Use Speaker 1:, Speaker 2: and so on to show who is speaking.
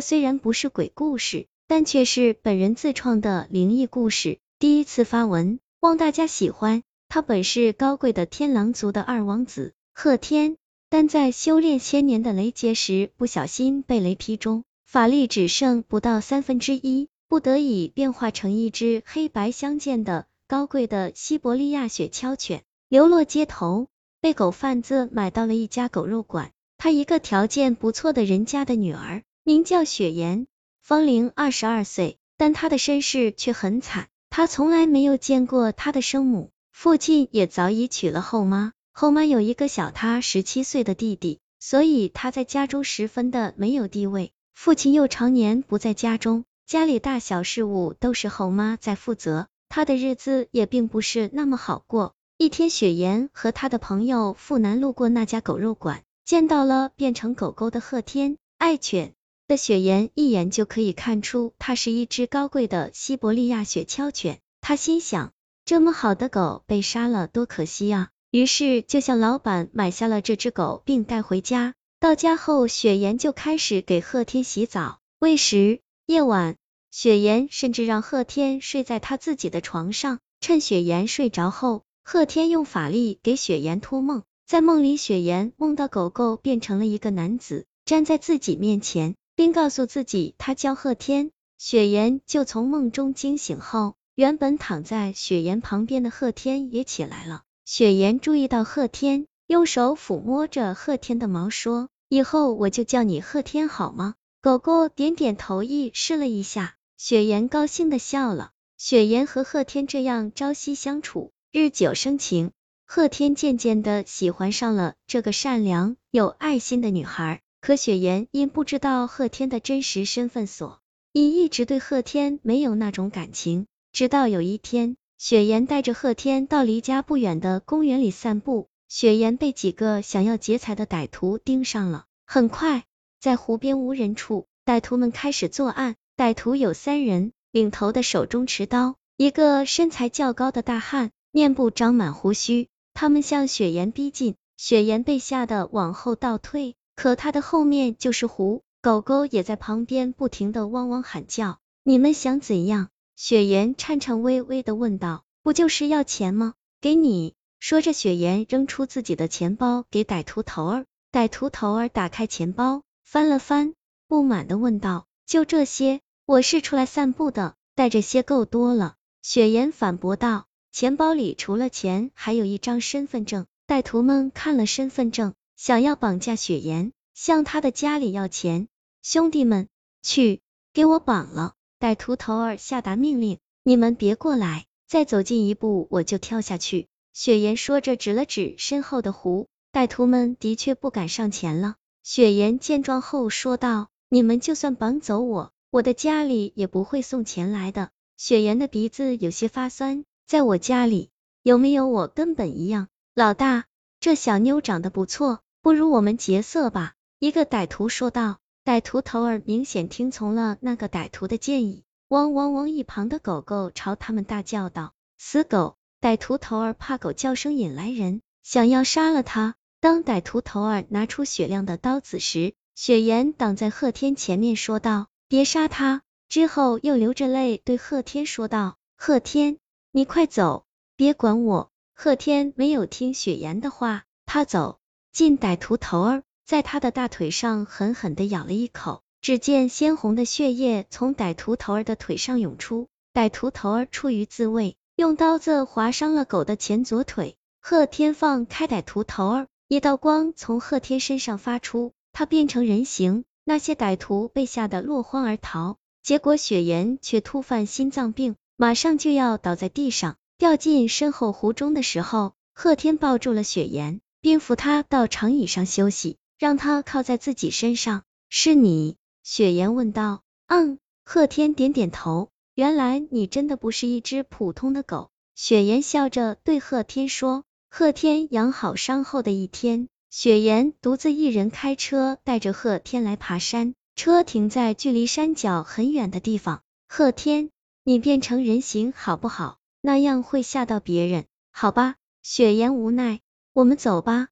Speaker 1: 虽然不是鬼故事，但却是本人自创的灵异故事。第一次发文，望大家喜欢。他本是高贵的天狼族的二王子贺天，但在修炼千年的雷劫时，不小心被雷劈中，法力只剩不到三分之一，不得已变化成一只黑白相间的高贵的西伯利亚雪橇犬，流落街头，被狗贩子买到了一家狗肉馆。他一个条件不错的人家的女儿，名叫雪颜，芳龄二十二岁，但她的身世却很惨。她从来没有见过她的生母，父亲也早已娶了后妈，后妈有一个小她十七岁的弟弟，所以她在家中十分的没有地位。父亲又常年不在家中，家里大小事务都是后妈在负责，她的日子也并不是那么好过。一天，雪颜和他的朋友富南路过那家狗肉馆，见到了变成狗狗的贺天，爱犬。的雪颜一眼就可以看出，它是一只高贵的西伯利亚雪橇犬。他心想，这么好的狗被杀了，多可惜啊！于是就向老板买下了这只狗，并带回家。到家后，雪颜就开始给贺天洗澡、喂食。夜晚，雪颜甚至让贺天睡在他自己的床上。趁雪颜睡着后，贺天用法力给雪颜托梦。在梦里，雪颜梦到狗狗变成了一个男子，站在自己面前。并告诉自己，他叫贺天。雪颜就从梦中惊醒后，原本躺在雪颜旁边的贺天也起来了。雪颜注意到贺天，用手抚摸着贺天的毛，说：“以后我就叫你贺天好吗？”狗狗点点头，意试了一下。雪颜高兴的笑了。雪颜和贺天这样朝夕相处，日久生情。贺天渐渐的喜欢上了这个善良有爱心的女孩。可雪颜因不知道贺天的真实身份，所以一直对贺天没有那种感情。直到有一天，雪颜带着贺天到离家不远的公园里散步，雪颜被几个想要劫财的歹徒盯上了。很快，在湖边无人处，歹徒们开始作案。歹徒有三人，领头的手中持刀，一个身材较高的大汉，面部长满胡须。他们向雪颜逼近，雪颜被吓得往后倒退。可他的后面就是湖，狗狗也在旁边不停的汪汪喊叫。你们想怎样？雪颜颤颤巍巍的问道。不就是要钱吗？给你。说着，雪颜扔出自己的钱包给歹徒头儿。歹徒头儿打开钱包，翻了翻，不满的问道：就这些？我是出来散步的，带这些够多了。雪颜反驳道。钱包里除了钱，还有一张身份证。歹徒们看了身份证。想要绑架雪颜，向他的家里要钱。兄弟们，去给我绑了！歹徒头儿下达命令，你们别过来，再走近一步我就跳下去。雪颜说着，指了指身后的湖。歹徒们的确不敢上前了。雪颜见状后说道：“你们就算绑走我，我的家里也不会送钱来的。”雪颜的鼻子有些发酸，在我家里有没有我根本一样。老大，这小妞长得不错。不如我们劫色吧，一个歹徒说道。歹徒头儿明显听从了那个歹徒的建议，汪汪汪！一旁的狗狗朝他们大叫道：“死狗！”歹徒头儿怕狗叫声引来人，想要杀了他。当歹徒头儿拿出雪亮的刀子时，雪颜挡在贺天前面说道：“别杀他。”之后又流着泪对贺天说道：“贺天，你快走，别管我。”贺天没有听雪颜的话，他走。进歹徒头儿在他的大腿上狠狠的咬了一口，只见鲜红的血液从歹徒头儿的腿上涌出。歹徒头儿出于自卫，用刀子划伤了狗的前左腿。贺天放开歹徒头儿，一道光从贺天身上发出，他变成人形。那些歹徒被吓得落荒而逃，结果雪颜却突犯心脏病，马上就要倒在地上，掉进身后湖中的时候，贺天抱住了雪颜。并扶他到长椅上休息，让他靠在自己身上。是你？雪颜问道。嗯，贺天点点头。原来你真的不是一只普通的狗。雪颜笑着对贺天说。贺天养好伤后的一天，雪颜独自一人开车带着贺天来爬山。车停在距离山脚很远的地方。贺天，你变成人形好不好？那样会吓到别人。好吧，雪颜无奈。我们走吧。